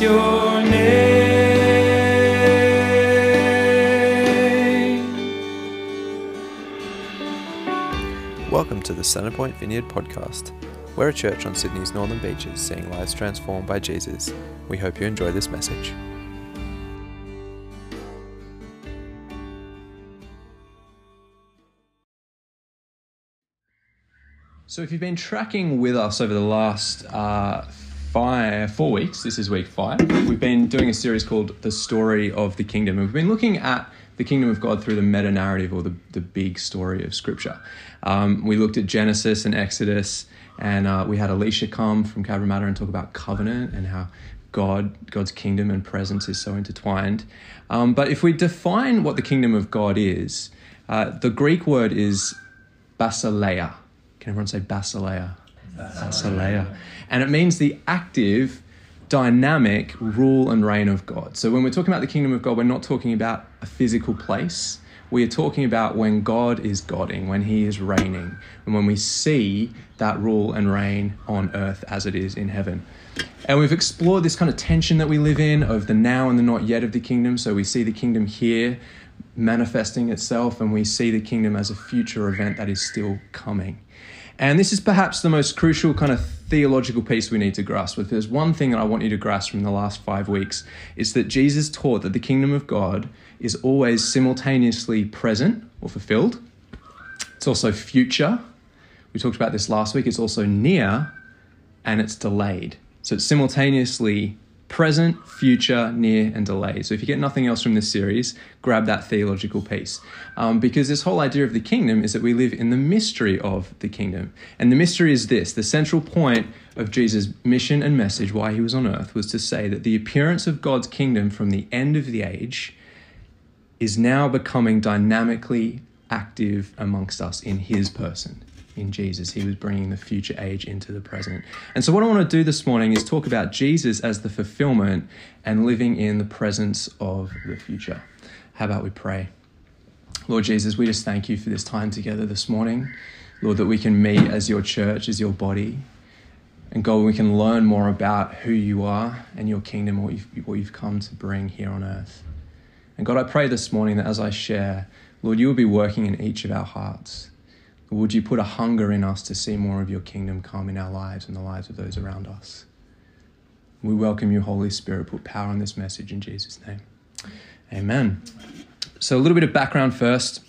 your name. Welcome to the Centrepoint Vineyard podcast. We're a church on Sydney's northern beaches seeing lives transformed by Jesus. We hope you enjoy this message. So, if you've been tracking with us over the last uh, five, four weeks, this is week five, we've been doing a series called The Story of the Kingdom. And we've been looking at the kingdom of God through the meta narrative or the, the big story of Scripture. Um, we looked at Genesis and Exodus, and uh, we had Alicia come from Cabramatta and talk about covenant and how God, God's kingdom and presence is so intertwined. Um, but if we define what the kingdom of God is, uh, the Greek word is basileia. Can everyone say basileia? Basileia. And it means the active, dynamic rule and reign of God. So when we're talking about the kingdom of God, we're not talking about a physical place. We are talking about when God is Godding, when He is reigning, and when we see that rule and reign on earth as it is in heaven. And we've explored this kind of tension that we live in of the now and the not yet of the kingdom. So we see the kingdom here manifesting itself, and we see the kingdom as a future event that is still coming. And this is perhaps the most crucial kind of theological piece we need to grasp. If there's one thing that I want you to grasp from the last five weeks, it's that Jesus taught that the kingdom of God is always simultaneously present or fulfilled. It's also future. We talked about this last week. It's also near and it's delayed. So it's simultaneously present, future, near, and delayed. So if you get nothing else from this series, grab that theological piece. Um, because this whole idea of the kingdom is that we live in the mystery of the kingdom. And the mystery is this the central point of Jesus' mission and message, why he was on earth, was to say that the appearance of God's kingdom from the end of the age is now becoming dynamically active amongst us in his person in Jesus. He was bringing the future age into the present. And so, what I want to do this morning is talk about Jesus as the fulfillment and living in the presence of the future. How about we pray? Lord Jesus, we just thank you for this time together this morning. Lord, that we can meet as your church, as your body. And God, we can learn more about who you are and your kingdom, what you've, what you've come to bring here on earth. And God, I pray this morning that as I share, Lord, you will be working in each of our hearts. Would you put a hunger in us to see more of your kingdom come in our lives and the lives of those around us? We welcome you, Holy Spirit. Put power on this message in Jesus' name. Amen. So, a little bit of background first.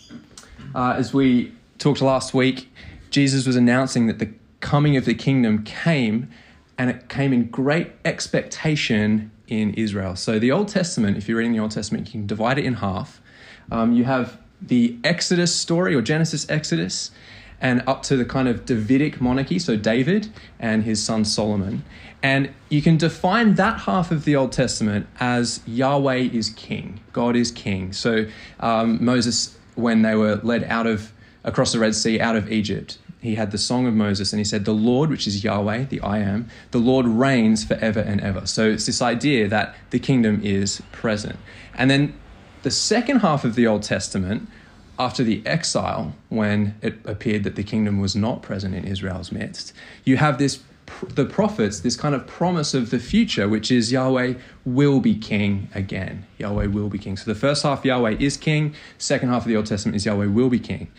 Uh, as we talked last week, Jesus was announcing that the coming of the kingdom came, and it came in great expectation in Israel. So, the Old Testament, if you're reading the Old Testament, you can divide it in half. Um, you have the Exodus story or Genesis Exodus and up to the kind of Davidic monarchy, so David and his son Solomon. And you can define that half of the Old Testament as Yahweh is king, God is king. So um, Moses, when they were led out of across the Red Sea out of Egypt, he had the song of Moses and he said, The Lord, which is Yahweh, the I am, the Lord reigns forever and ever. So it's this idea that the kingdom is present. And then the second half of the Old Testament, after the exile, when it appeared that the kingdom was not present in Israel's midst, you have this the prophets this kind of promise of the future, which is Yahweh will be king again. Yahweh will be king. So the first half, Yahweh is king. Second half of the Old Testament is Yahweh will be king.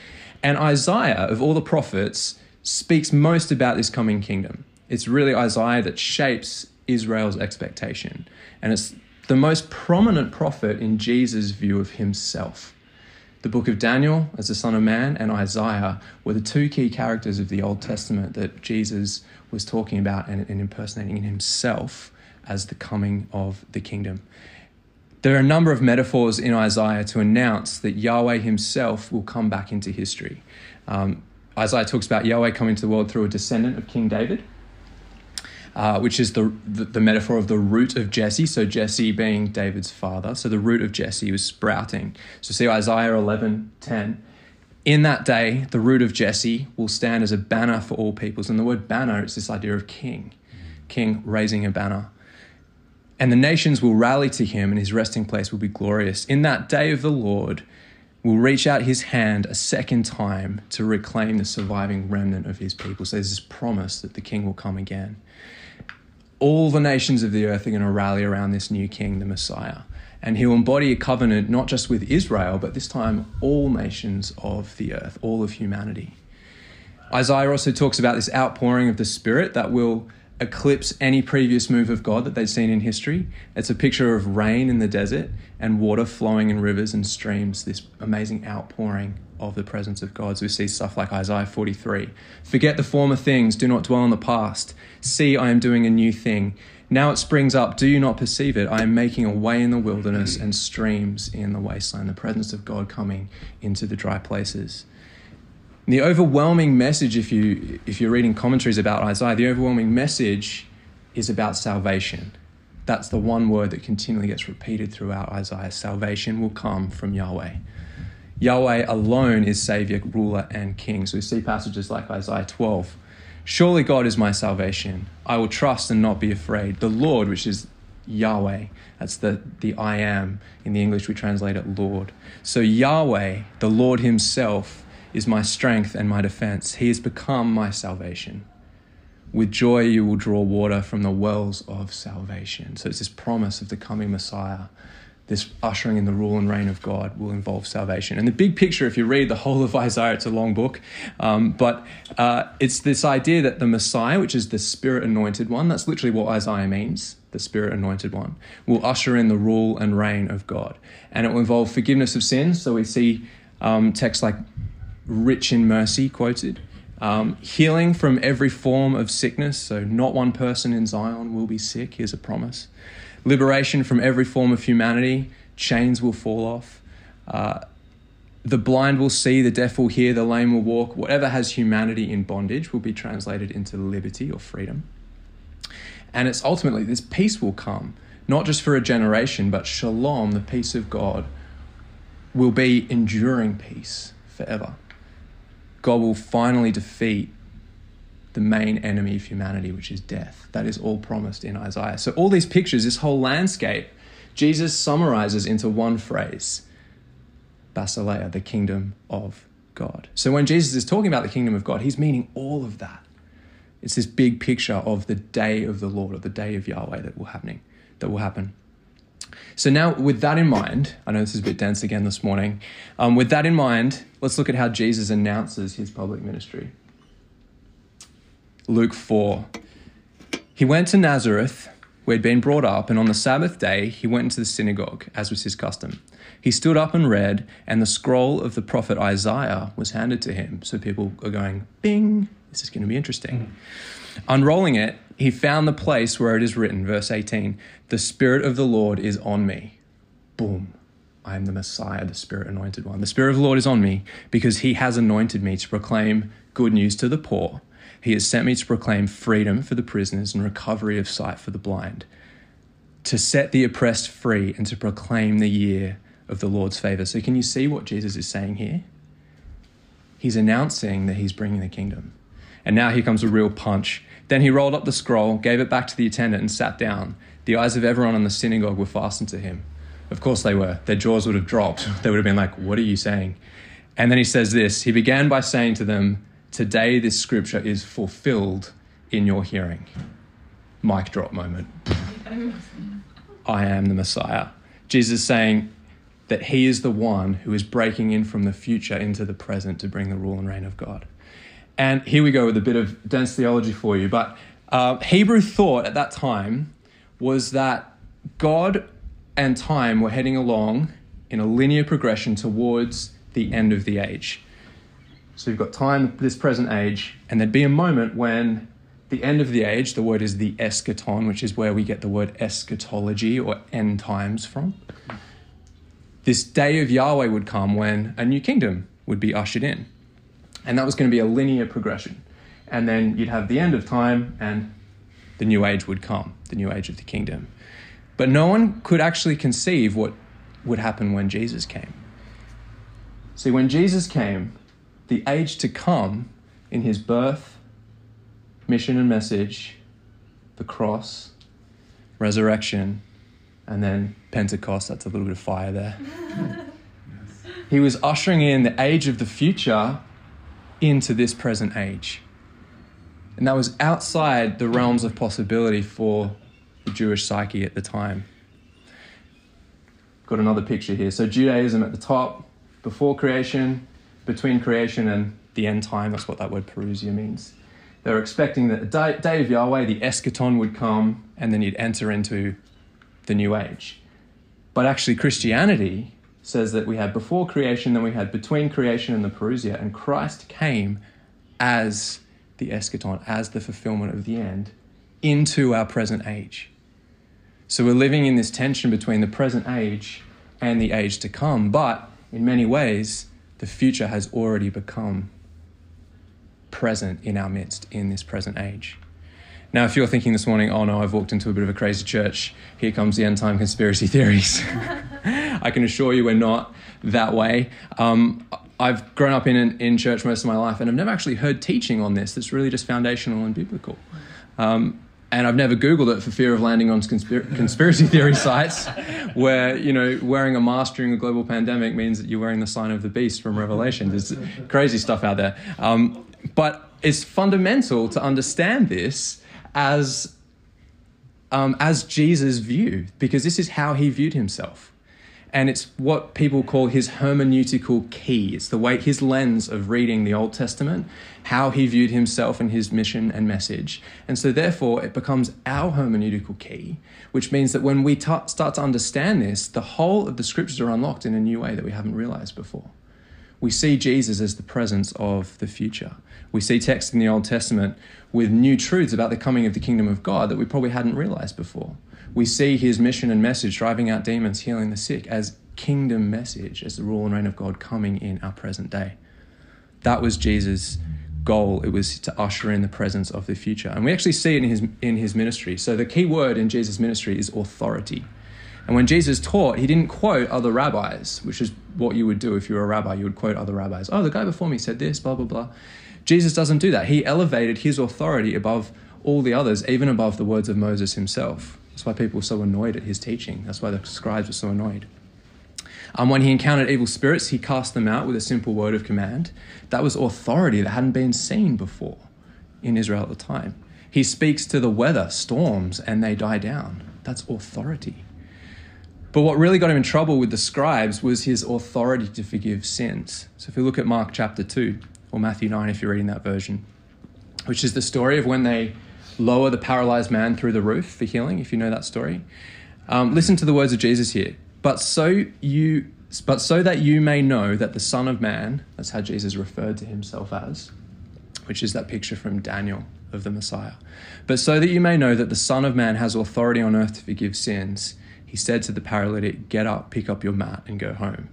And Isaiah, of all the prophets, speaks most about this coming kingdom. It's really Isaiah that shapes Israel's expectation. And it's the most prominent prophet in Jesus' view of himself. The book of Daniel, as the Son of Man, and Isaiah were the two key characters of the Old Testament that Jesus was talking about and, and impersonating in himself as the coming of the kingdom. There are a number of metaphors in Isaiah to announce that Yahweh himself will come back into history. Um, Isaiah talks about Yahweh coming to the world through a descendant of King David uh, which is the, the, the metaphor of the root of Jesse. So Jesse being David's father. So the root of Jesse was sprouting. So see Isaiah 11 10. In that day, the root of Jesse will stand as a banner for all peoples. And the word banner, it's this idea of king, king raising a banner. And the nations will rally to him, and his resting place will be glorious. In that day of the Lord, will reach out his hand a second time to reclaim the surviving remnant of his people. So there's this promise that the king will come again. All the nations of the earth are going to rally around this new king, the Messiah. And he'll embody a covenant not just with Israel, but this time all nations of the earth, all of humanity. Isaiah also talks about this outpouring of the Spirit that will eclipse any previous move of God that they've seen in history. It's a picture of rain in the desert and water flowing in rivers and streams, this amazing outpouring of the presence of God. So we see stuff like Isaiah 43 Forget the former things, do not dwell on the past. See, I am doing a new thing. Now it springs up, do you not perceive it? I am making a way in the wilderness and streams in the wasteland, the presence of God coming into the dry places. The overwhelming message, if, you, if you're reading commentaries about Isaiah, the overwhelming message is about salvation. That's the one word that continually gets repeated throughout Isaiah. Salvation will come from Yahweh. Yahweh alone is Savior, ruler, and King. So we see passages like Isaiah 12. Surely God is my salvation. I will trust and not be afraid. The Lord, which is Yahweh, that's the, the I am. In the English, we translate it Lord. So Yahweh, the Lord Himself, is my strength and my defense. He has become my salvation. With joy, you will draw water from the wells of salvation. So it's this promise of the coming Messiah this ushering in the rule and reign of God will involve salvation. And the big picture, if you read the whole of Isaiah, it's a long book, um, but uh, it's this idea that the Messiah, which is the Spirit anointed one, that's literally what Isaiah means, the Spirit anointed one, will usher in the rule and reign of God. And it will involve forgiveness of sins. So we see um, texts like rich in mercy quoted. Um, healing from every form of sickness. So, not one person in Zion will be sick. Here's a promise liberation from every form of humanity, chains will fall off. Uh, the blind will see, the deaf will hear, the lame will walk. Whatever has humanity in bondage will be translated into liberty or freedom. And it's ultimately this peace will come, not just for a generation, but shalom, the peace of God, will be enduring peace forever. God will finally defeat the main enemy of humanity, which is death. That is all promised in Isaiah. So, all these pictures, this whole landscape, Jesus summarizes into one phrase Basileia, the kingdom of God. So, when Jesus is talking about the kingdom of God, he's meaning all of that. It's this big picture of the day of the Lord, or the day of Yahweh that will happening, that will happen. So now, with that in mind, I know this is a bit dense again this morning. Um, with that in mind, let's look at how Jesus announces his public ministry. Luke 4. He went to Nazareth, where he'd been brought up, and on the Sabbath day he went into the synagogue, as was his custom. He stood up and read, and the scroll of the prophet Isaiah was handed to him. So people are going, bing, this is going to be interesting. Unrolling it, he found the place where it is written, verse 18 The Spirit of the Lord is on me. Boom. I am the Messiah, the Spirit anointed one. The Spirit of the Lord is on me because he has anointed me to proclaim good news to the poor. He has sent me to proclaim freedom for the prisoners and recovery of sight for the blind, to set the oppressed free and to proclaim the year of the Lord's favor. So, can you see what Jesus is saying here? He's announcing that he's bringing the kingdom. And now here comes a real punch. Then he rolled up the scroll, gave it back to the attendant, and sat down. The eyes of everyone in the synagogue were fastened to him. Of course they were. Their jaws would have dropped. They would have been like, What are you saying? And then he says this He began by saying to them, Today, this scripture is fulfilled in your hearing. Mic drop moment. I am the Messiah. Jesus saying that he is the one who is breaking in from the future into the present to bring the rule and reign of God. And here we go with a bit of dense theology for you. But uh, Hebrew thought at that time was that God and time were heading along in a linear progression towards the end of the age. So you've got time, this present age, and there'd be a moment when the end of the age, the word is the eschaton, which is where we get the word eschatology or end times from. This day of Yahweh would come when a new kingdom would be ushered in. And that was going to be a linear progression. And then you'd have the end of time and the new age would come, the new age of the kingdom. But no one could actually conceive what would happen when Jesus came. See, when Jesus came, the age to come in his birth, mission and message, the cross, resurrection, and then Pentecost. That's a little bit of fire there. he was ushering in the age of the future into this present age. And that was outside the realms of possibility for the Jewish psyche at the time. Got another picture here. So Judaism at the top, before creation, between creation and the end time. That's what that word parousia means. They were expecting that the day of Yahweh, the eschaton would come, and then you'd enter into the new age. But actually, Christianity says that we had before creation, then we had between creation and the parousia, and Christ came as the eschaton, as the fulfillment of the end, into our present age. So we're living in this tension between the present age and the age to come, but in many ways, the future has already become present in our midst in this present age. Now, if you're thinking this morning, oh no, I've walked into a bit of a crazy church, here comes the end time conspiracy theories. I can assure you we're not that way. Um, I've grown up in, in church most of my life and I've never actually heard teaching on this that's really just foundational and biblical. Um, and I've never Googled it for fear of landing on conspir- conspiracy theory sites where, you know, wearing a mask during a global pandemic means that you're wearing the sign of the beast from Revelation. There's crazy stuff out there. Um, but it's fundamental to understand this as, um, as Jesus' view, because this is how he viewed himself. And it's what people call his hermeneutical key. It's the way, his lens of reading the Old Testament, how he viewed himself and his mission and message. And so, therefore, it becomes our hermeneutical key, which means that when we t- start to understand this, the whole of the scriptures are unlocked in a new way that we haven't realized before. We see Jesus as the presence of the future. We see texts in the Old Testament with new truths about the coming of the kingdom of God that we probably hadn't realized before. We see his mission and message, driving out demons, healing the sick, as kingdom message, as the rule and reign of God coming in our present day. That was Jesus' goal. It was to usher in the presence of the future. And we actually see it in his, in his ministry. So the key word in Jesus' ministry is authority. And when Jesus taught, he didn't quote other rabbis, which is what you would do if you were a rabbi. You would quote other rabbis. Oh, the guy before me said this, blah, blah, blah. Jesus doesn't do that. He elevated his authority above all the others, even above the words of Moses himself. That's why people were so annoyed at his teaching. That's why the scribes were so annoyed. Um, when he encountered evil spirits, he cast them out with a simple word of command. That was authority that hadn't been seen before in Israel at the time. He speaks to the weather, storms, and they die down. That's authority. But what really got him in trouble with the scribes was his authority to forgive sins. So if you look at Mark chapter 2, or Matthew 9 if you're reading that version, which is the story of when they lower the paralyzed man through the roof for healing, if you know that story. Um, listen to the words of Jesus here. But so you but so that you may know that the Son of Man, that's how Jesus referred to himself as, which is that picture from Daniel of the Messiah. But so that you may know that the Son of Man has authority on earth to forgive sins, he said to the paralytic, Get up, pick up your mat, and go home.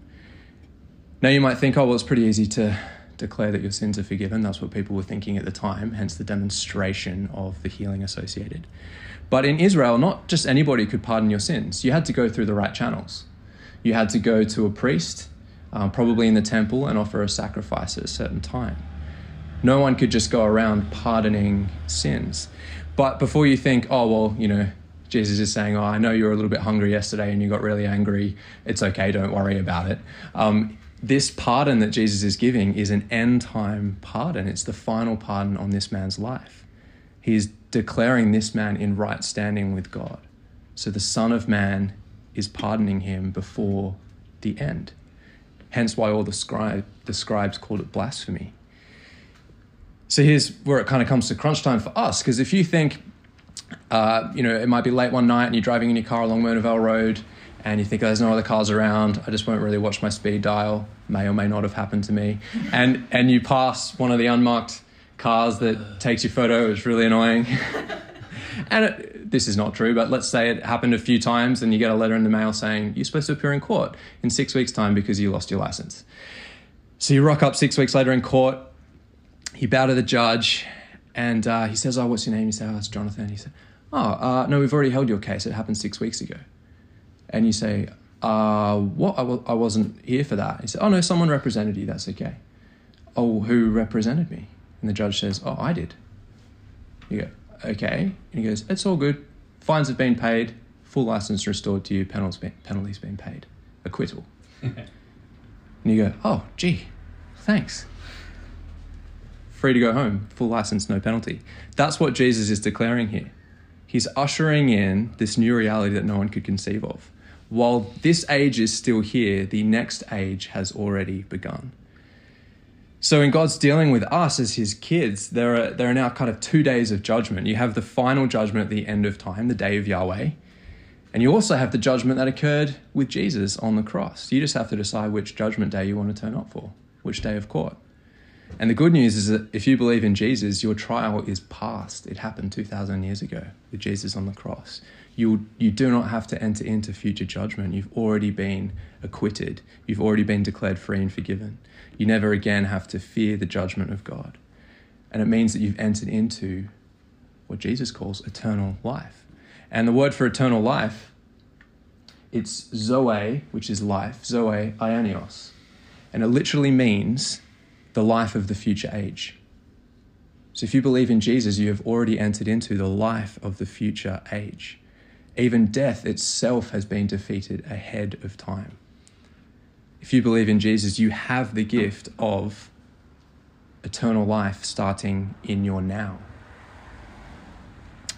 Now you might think, oh, well, it's pretty easy to declare that your sins are forgiven. That's what people were thinking at the time, hence the demonstration of the healing associated. But in Israel, not just anybody could pardon your sins. You had to go through the right channels. You had to go to a priest, uh, probably in the temple, and offer a sacrifice at a certain time. No one could just go around pardoning sins. But before you think, oh, well, you know, Jesus is saying, oh, I know you were a little bit hungry yesterday and you got really angry. It's okay, don't worry about it. Um, this pardon that Jesus is giving is an end time pardon. It's the final pardon on this man's life. He is declaring this man in right standing with God. So the Son of Man is pardoning him before the end. Hence why all the, scribe, the scribes called it blasphemy. So here's where it kind of comes to crunch time for us, because if you think, uh, you know, it might be late one night and you're driving in your car along Mona Vale Road and you think oh, there's no other cars around, I just won't really watch my speed dial, may or may not have happened to me, and and you pass one of the unmarked cars that takes your photo, it's really annoying. and it, this is not true, but let's say it happened a few times and you get a letter in the mail saying you're supposed to appear in court in six weeks' time because you lost your license. So you rock up six weeks later in court, you bow to the judge, and uh, he says, Oh, what's your name? You say, Oh, it's Jonathan. He said, Oh, uh, no, we've already held your case. It happened six weeks ago and you say, uh, what? I w- I wasn't here for that. He said, oh no, someone represented you. That's okay. Oh, who represented me? And the judge says, oh, I did. You go, okay. And he goes, it's all good. Fines have been paid. Full license restored to you. Penalties been, penalties been paid. Acquittal. and you go, oh, gee, thanks. free to go home, full license, no penalty. That's what Jesus is declaring here. He's ushering in this new reality that no one could conceive of. While this age is still here, the next age has already begun. So, in God's dealing with us as his kids, there are, there are now kind of two days of judgment. You have the final judgment at the end of time, the day of Yahweh. And you also have the judgment that occurred with Jesus on the cross. You just have to decide which judgment day you want to turn up for, which day of court. And the good news is that if you believe in Jesus, your trial is past. It happened 2,000 years ago with Jesus on the cross. You, you do not have to enter into future judgment. You've already been acquitted, you've already been declared free and forgiven. You never again have to fear the judgment of God. And it means that you've entered into what Jesus calls eternal life. And the word for eternal life, it's zoe, which is life, zoe aionios. And it literally means the life of the future age. So if you believe in Jesus, you have already entered into the life of the future age. Even death itself has been defeated ahead of time. If you believe in Jesus, you have the gift of eternal life starting in your now.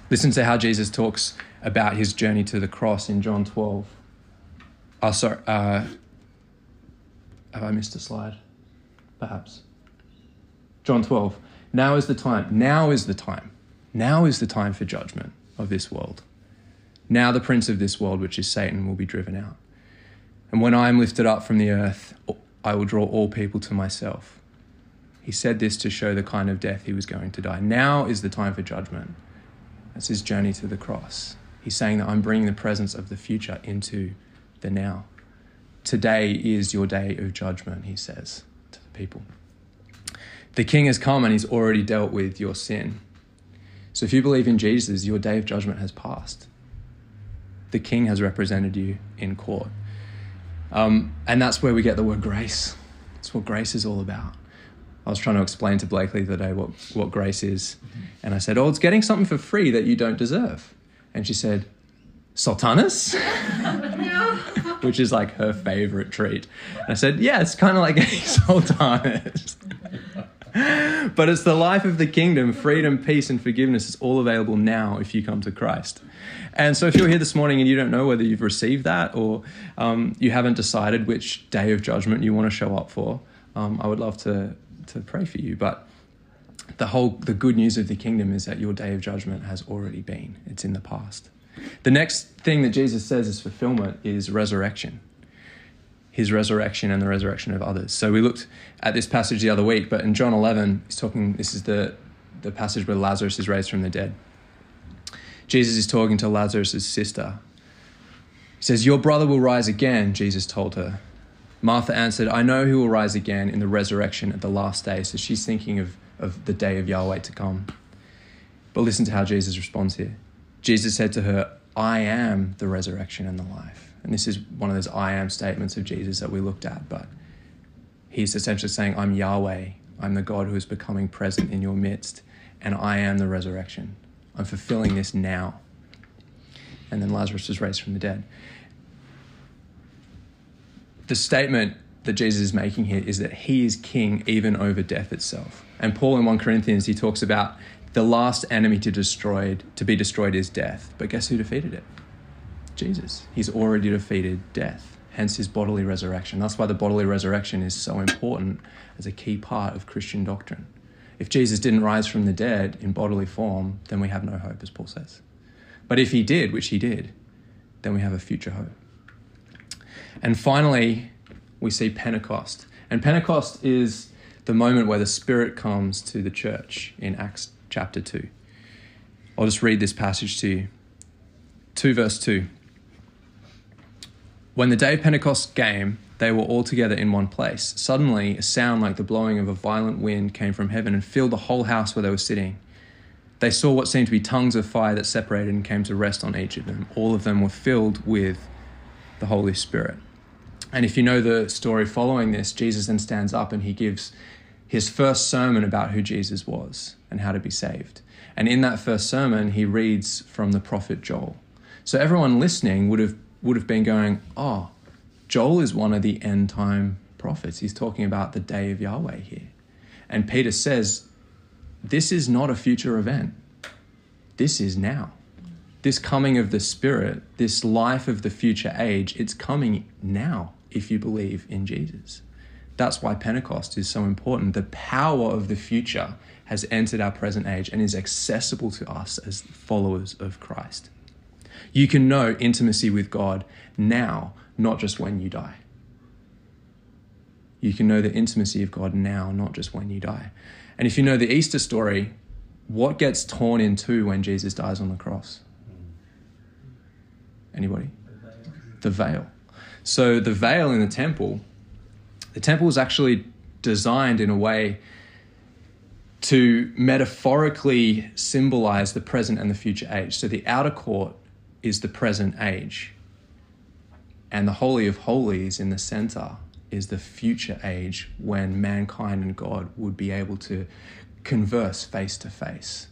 Listen to how Jesus talks about his journey to the cross in John 12. Oh, sorry. Uh, have I missed a slide? Perhaps. John 12. Now is the time. Now is the time. Now is the time for judgment of this world. Now the prince of this world, which is Satan, will be driven out. And when I am lifted up from the earth, I will draw all people to myself. He said this to show the kind of death he was going to die. Now is the time for judgment. That's his journey to the cross. He's saying that I'm bringing the presence of the future into the now. Today is your day of judgment, he says to the people. The king has come and he's already dealt with your sin. So if you believe in Jesus, your day of judgment has passed. The king has represented you in court. Um, and that's where we get the word grace. That's what grace is all about. I was trying to explain to Blakely today what, what grace is. And I said, Oh, it's getting something for free that you don't deserve. And she said, Sultanas? Which is like her favorite treat. And I said, Yeah, it's kind of like getting sultanas. but it's the life of the kingdom, freedom, peace, and forgiveness is all available now if you come to Christ. And so, if you're here this morning and you don't know whether you've received that or um, you haven't decided which day of judgment you want to show up for, um, I would love to to pray for you. But the whole the good news of the kingdom is that your day of judgment has already been; it's in the past. The next thing that Jesus says is fulfillment is resurrection his resurrection and the resurrection of others. So we looked at this passage the other week, but in John 11, he's talking, this is the, the passage where Lazarus is raised from the dead. Jesus is talking to Lazarus' sister. He says, Your brother will rise again, Jesus told her. Martha answered, I know he will rise again in the resurrection at the last day. So she's thinking of, of the day of Yahweh to come. But listen to how Jesus responds here. Jesus said to her, I am the resurrection and the life. And this is one of those I am statements of Jesus that we looked at, but he's essentially saying, I'm Yahweh. I'm the God who is becoming present in your midst, and I am the resurrection. I'm fulfilling this now. And then Lazarus was raised from the dead. The statement that Jesus is making here is that he is king even over death itself. And Paul in 1 Corinthians, he talks about the last enemy to destroyed to be destroyed is death. But guess who defeated it? Jesus. He's already defeated death, hence his bodily resurrection. That's why the bodily resurrection is so important as a key part of Christian doctrine. If Jesus didn't rise from the dead in bodily form, then we have no hope, as Paul says. But if he did, which he did, then we have a future hope. And finally, we see Pentecost. And Pentecost is the moment where the Spirit comes to the church in Acts chapter 2. I'll just read this passage to you. 2 verse 2. When the day of Pentecost came, they were all together in one place. Suddenly, a sound like the blowing of a violent wind came from heaven and filled the whole house where they were sitting. They saw what seemed to be tongues of fire that separated and came to rest on each of them. All of them were filled with the Holy Spirit. And if you know the story following this, Jesus then stands up and he gives his first sermon about who Jesus was and how to be saved. And in that first sermon, he reads from the prophet Joel. So everyone listening would have would have been going, oh, Joel is one of the end time prophets. He's talking about the day of Yahweh here. And Peter says, this is not a future event. This is now. This coming of the Spirit, this life of the future age, it's coming now if you believe in Jesus. That's why Pentecost is so important. The power of the future has entered our present age and is accessible to us as followers of Christ. You can know intimacy with God now, not just when you die. You can know the intimacy of God now, not just when you die. And if you know the Easter story, what gets torn in two when Jesus dies on the cross? Anybody? The veil. So the veil in the temple, the temple was actually designed in a way to metaphorically symbolize the present and the future age. So the outer court is the present age, and the Holy of Holies in the center is the future age when mankind and God would be able to converse face to face.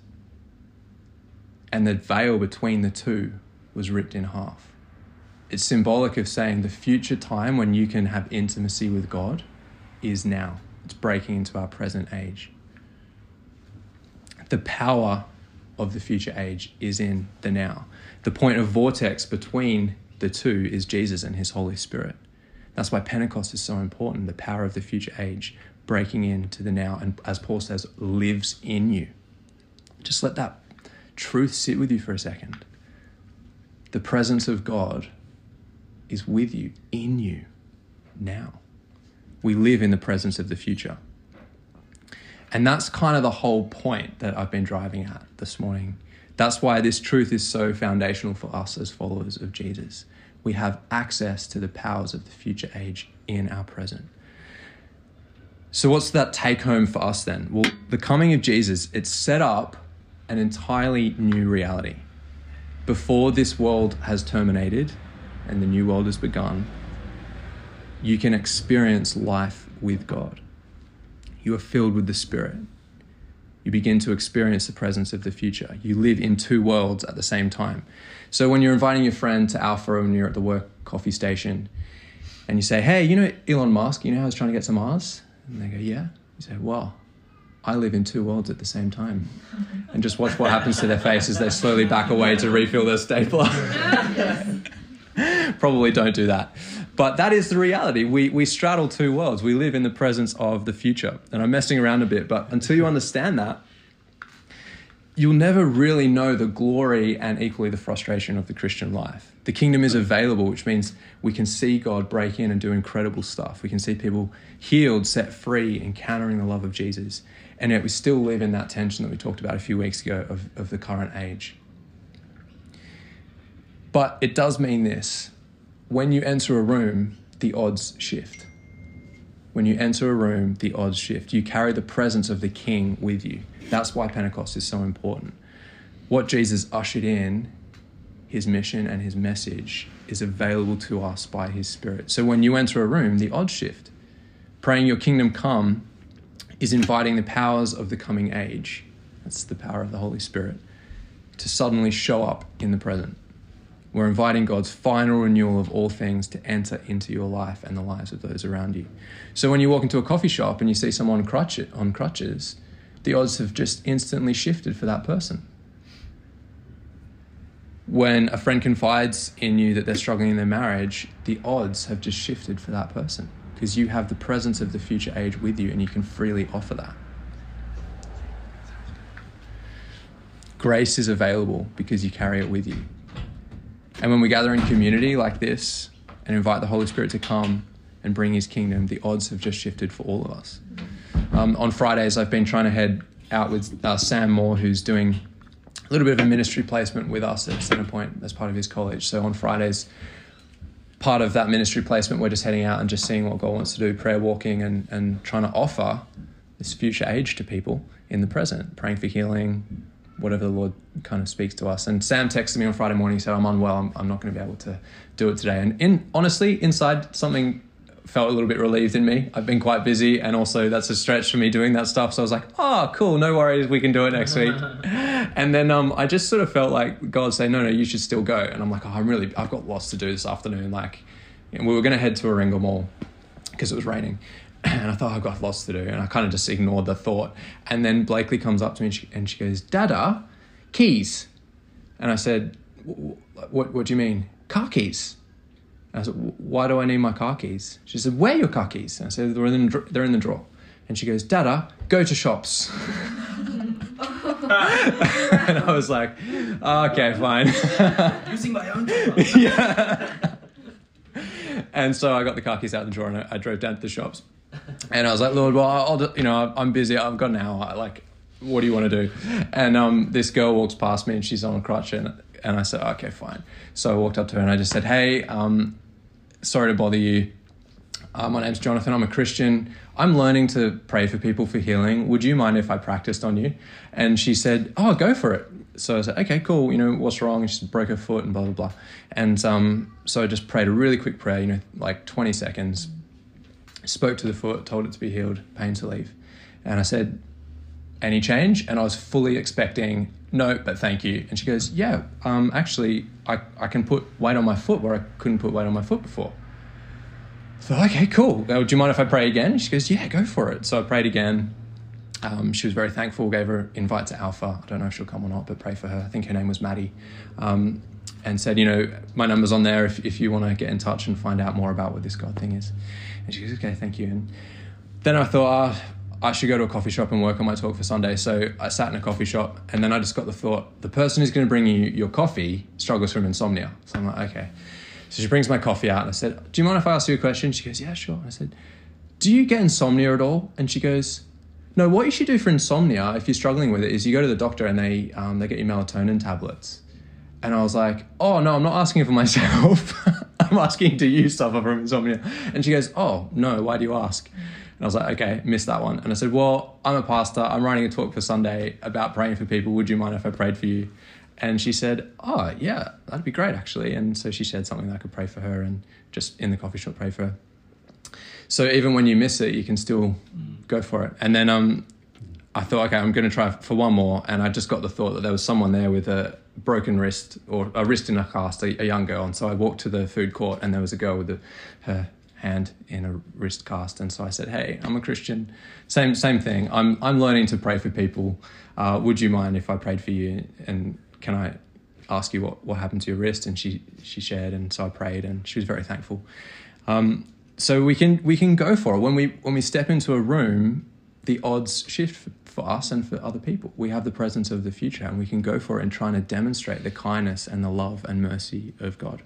And the veil between the two was ripped in half. It's symbolic of saying the future time when you can have intimacy with God is now. It's breaking into our present age. The power of the future age is in the now. The point of vortex between the two is Jesus and his Holy Spirit. That's why Pentecost is so important, the power of the future age breaking into the now, and as Paul says, lives in you. Just let that truth sit with you for a second. The presence of God is with you, in you, now. We live in the presence of the future. And that's kind of the whole point that I've been driving at this morning. That's why this truth is so foundational for us as followers of Jesus we have access to the powers of the future age in our present. So, what's that take home for us then? Well, the coming of Jesus, it's set up an entirely new reality. Before this world has terminated and the new world has begun, you can experience life with God. You are filled with the Spirit you begin to experience the presence of the future. You live in two worlds at the same time. So when you're inviting your friend to Alpha and you're at the work coffee station and you say, hey, you know Elon Musk, you know how he's trying to get to Mars? And they go, yeah. You say, well, I live in two worlds at the same time. And just watch what happens to their face as they slowly back away to refill their stapler. Probably don't do that. But that is the reality. We, we straddle two worlds. We live in the presence of the future. And I'm messing around a bit, but until you understand that, you'll never really know the glory and equally the frustration of the Christian life. The kingdom is available, which means we can see God break in and do incredible stuff. We can see people healed, set free, encountering the love of Jesus. And yet we still live in that tension that we talked about a few weeks ago of, of the current age. But it does mean this when you enter a room, the odds shift. When you enter a room, the odds shift. You carry the presence of the King with you. That's why Pentecost is so important. What Jesus ushered in, his mission and his message, is available to us by his Spirit. So when you enter a room, the odds shift. Praying your kingdom come is inviting the powers of the coming age. That's the power of the Holy Spirit to suddenly show up in the present. We're inviting God's final renewal of all things to enter into your life and the lives of those around you. So when you walk into a coffee shop and you see someone crutch it, on crutches, the odds have just instantly shifted for that person. When a friend confides in you that they're struggling in their marriage, the odds have just shifted for that person because you have the presence of the future age with you and you can freely offer that. Grace is available because you carry it with you. And when we gather in community like this and invite the Holy Spirit to come and bring His kingdom, the odds have just shifted for all of us. Um, on Fridays, I've been trying to head out with uh, Sam Moore, who's doing a little bit of a ministry placement with us at Centrepoint as part of his college. So on Fridays, part of that ministry placement, we're just heading out and just seeing what God wants to do, prayer walking, and, and trying to offer this future age to people in the present, praying for healing, whatever the Lord kind of speaks to us. And Sam texted me on Friday morning, said, I'm unwell, I'm, I'm not going to be able to do it today. And in honestly, inside something felt a little bit relieved in me. I've been quite busy, and also that's a stretch for me doing that stuff. So I was like, "Oh, cool, no worries, we can do it next week." and then um, I just sort of felt like God saying, "No, no, you should still go." And I'm like, "Oh, I'm really, I've got lots to do this afternoon." Like, we were going to head to Warringah Mall because it was raining, and I thought oh, I've got lots to do, and I kind of just ignored the thought. And then Blakely comes up to me and she, and she goes, "Dada, keys," and I said, "What? What do you mean, car keys?" And I said, "Why do I need my car keys?" She said, "Where are your car keys?" And I said, "They're in the, they're in the drawer." And she goes, "Dada, go to shops." and I was like, oh, "Okay, fine." Using my own. yeah. And so I got the car keys out of the drawer and I, I drove down to the shops. And I was like, Lord, well, I'll, you know, I'm busy. I've got an hour. Like, what do you want to do? And um, this girl walks past me and she's on a crutch. And, and I said, okay, fine. So I walked up to her and I just said, hey, um, sorry to bother you. Uh, my name's Jonathan. I'm a Christian. I'm learning to pray for people for healing. Would you mind if I practiced on you? And she said, Oh, go for it. So I said, Okay, cool. You know, what's wrong? And she broke her foot and blah, blah, blah. And um, so I just prayed a really quick prayer, you know, like 20 seconds. Spoke to the foot, told it to be healed, pain to leave. And I said, Any change? And I was fully expecting, No, but thank you. And she goes, Yeah, um, actually, I, I can put weight on my foot where I couldn't put weight on my foot before. So okay, cool. Do you mind if I pray again? She goes, yeah, go for it. So I prayed again. Um, she was very thankful. Gave her invite to Alpha. I don't know if she'll come or not, but pray for her. I think her name was Maddie, um, and said, you know, my number's on there if if you want to get in touch and find out more about what this God thing is. And she goes, okay, thank you. And then I thought. Uh, I should go to a coffee shop and work on my talk for Sunday. So I sat in a coffee shop and then I just got the thought the person who's going to bring you your coffee struggles from insomnia. So I'm like, okay. So she brings my coffee out and I said, Do you mind if I ask you a question? She goes, Yeah, sure. I said, Do you get insomnia at all? And she goes, No, what you should do for insomnia, if you're struggling with it, is you go to the doctor and they, um, they get you melatonin tablets. And I was like, Oh, no, I'm not asking for myself. I'm asking, Do you suffer from insomnia? And she goes, Oh, no, why do you ask? And I was like, okay, missed that one. And I said, well, I'm a pastor. I'm writing a talk for Sunday about praying for people. Would you mind if I prayed for you? And she said, oh, yeah, that'd be great, actually. And so she said something that I could pray for her and just in the coffee shop pray for her. So even when you miss it, you can still go for it. And then um, I thought, okay, I'm going to try for one more. And I just got the thought that there was someone there with a broken wrist or a wrist in a cast, a, a young girl. And so I walked to the food court and there was a girl with a, her hand in a wrist cast. And so I said, hey, I'm a Christian. Same, same thing. I'm, I'm learning to pray for people. Uh, would you mind if I prayed for you? And can I ask you what, what happened to your wrist? And she, she shared. And so I prayed and she was very thankful. Um, so we can we can go for it. When we when we step into a room the odds shift for, us and for other people. We have the presence of the future and we can go for it and trying to demonstrate the kindness and the love and mercy of god.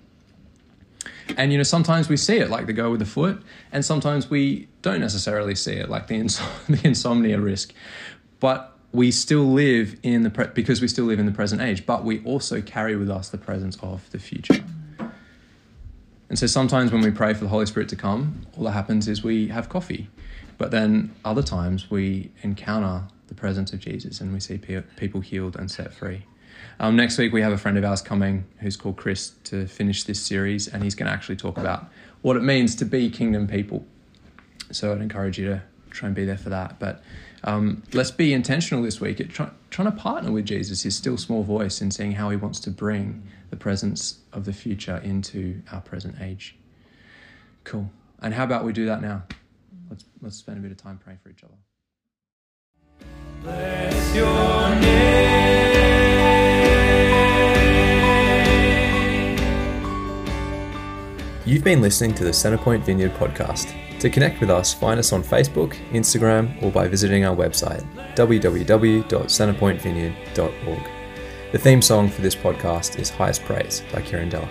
And you know sometimes we see it like the girl with the foot and sometimes we don't necessarily see it like the, the insomnia risk. But we still live in the pre- because we still live in the present age but we also carry with us the presence of the future and so sometimes when we pray for the Holy Spirit to come, all that happens is we have coffee. But then other times we encounter the presence of Jesus and we see pe- people healed and set free. Um, next week we have a friend of ours coming who's called Chris to finish this series, and he's going to actually talk about what it means to be kingdom people. So I'd encourage you to try and be there for that. But um, let's be intentional this week at try, trying to partner with Jesus, his still small voice, in seeing how he wants to bring the presence of the future into our present age. Cool. And how about we do that now? Let's let's spend a bit of time praying for each other. Bless your name. You've been listening to the Centrepoint Vineyard podcast. To connect with us, find us on Facebook, Instagram, or by visiting our website, www.centerpointvineyard.org. The theme song for this podcast is Highest Praise by Kieran Del